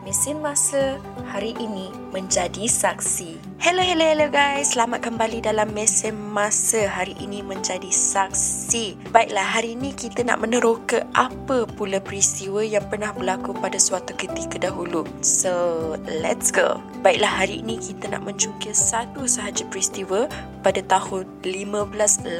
Mesin Masa hari ini menjadi saksi. Hello, hello, hello guys. Selamat kembali dalam Mesin Masa hari ini menjadi saksi. Baiklah, hari ini kita nak meneroka apa pula peristiwa yang pernah berlaku pada suatu ketika dahulu. So, let's go. Baiklah, hari ini kita nak mencungkil satu sahaja peristiwa pada tahun 1587.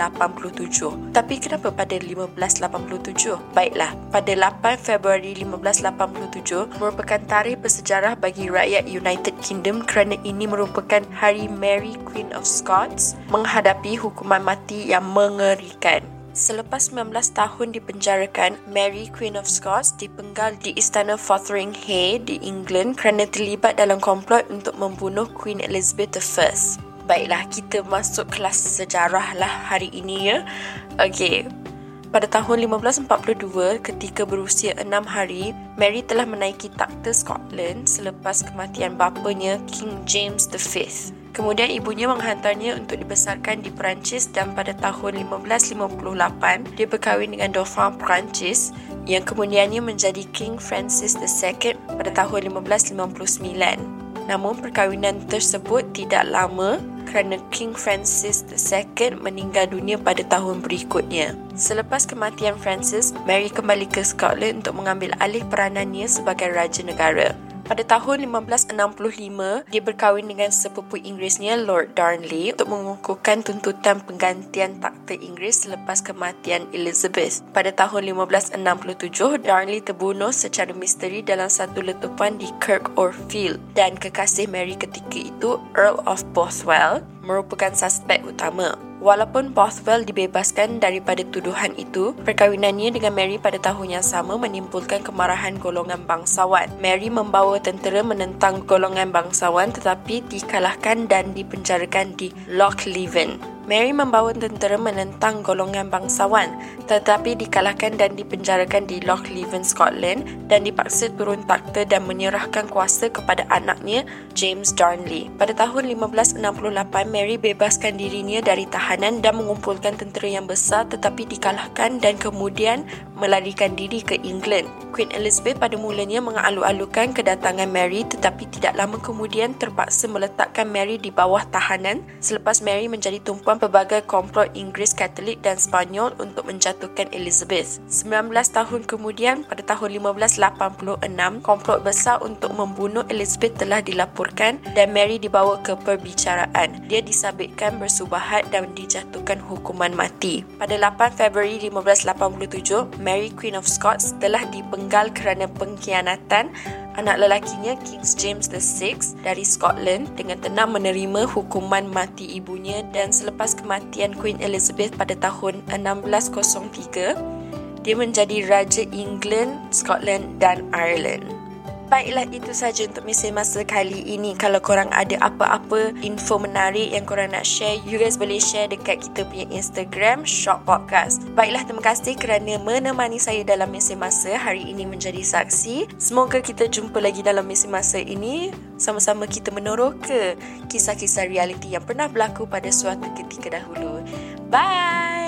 Tapi kenapa pada 1587? Baiklah, pada 8 Februari 1587 merupakan tarikh bersejarah bagi rakyat United Kingdom kerana ini merupakan hari Mary Queen of Scots menghadapi hukuman mati yang mengerikan. Selepas 19 tahun dipenjarakan, Mary Queen of Scots dipenggal di Istana Fotheringhay di England kerana terlibat dalam komplot untuk membunuh Queen Elizabeth I. Baiklah, kita masuk kelas sejarah lah hari ini ya. Okey, pada tahun 1542, ketika berusia enam hari, Mary telah menaiki takhta Scotland selepas kematian bapanya King James V. Kemudian ibunya menghantarnya untuk dibesarkan di Perancis dan pada tahun 1558, dia berkahwin dengan Dauphin Perancis yang kemudiannya menjadi King Francis II pada tahun 1559. Namun perkahwinan tersebut tidak lama kerana King Francis II meninggal dunia pada tahun berikutnya. Selepas kematian Francis, Mary kembali ke Scotland untuk mengambil alih peranannya sebagai Raja Negara. Pada tahun 1565, dia berkahwin dengan sepupu Inggerisnya Lord Darnley untuk mengukuhkan tuntutan penggantian takhta Inggeris selepas kematian Elizabeth. Pada tahun 1567, Darnley terbunuh secara misteri dalam satu letupan di Kirk Orfield dan kekasih Mary ketika itu, Earl of Bothwell, merupakan suspek utama. Walaupun Bothwell dibebaskan daripada tuduhan itu, perkahwinannya dengan Mary pada tahun yang sama menimbulkan kemarahan golongan bangsawan. Mary membawa tentera menentang golongan bangsawan tetapi dikalahkan dan dipenjarakan di Loch Leven. Mary membawa tentera menentang golongan bangsawan tetapi dikalahkan dan dipenjarakan di Loch Leven, Scotland dan dipaksa turun takhta dan menyerahkan kuasa kepada anaknya James Darnley. Pada tahun 1568, Mary bebaskan dirinya dari tahanan dan mengumpulkan tentera yang besar tetapi dikalahkan dan kemudian melarikan diri ke England. Queen Elizabeth pada mulanya mengalu-alukan kedatangan Mary tetapi tidak lama kemudian terpaksa meletakkan Mary di bawah tahanan selepas Mary menjadi tumpuan pelbagai komplot Inggeris Katolik dan Spanyol untuk menjatuhkan Elizabeth. 19 tahun kemudian, pada tahun 1586, komplot besar untuk membunuh Elizabeth telah dilaporkan dan Mary dibawa ke perbicaraan. Dia disabitkan bersubahat dan dijatuhkan hukuman mati. Pada 8 Februari 1587, Mary Queen of Scots telah dipenggal kerana pengkhianatan anak lelakinya King James VI dari Scotland dengan tenang menerima hukuman mati ibunya dan selepas kematian Queen Elizabeth pada tahun 1603 dia menjadi Raja England, Scotland dan Ireland. Baiklah itu saja untuk misi masa kali ini. Kalau korang ada apa-apa info menarik yang korang nak share, you guys boleh share dekat kita punya Instagram Shock Podcast. Baiklah terima kasih kerana menemani saya dalam misi masa hari ini menjadi saksi. Semoga kita jumpa lagi dalam misi masa ini sama-sama kita ke kisah-kisah realiti yang pernah berlaku pada suatu ketika dahulu. Bye.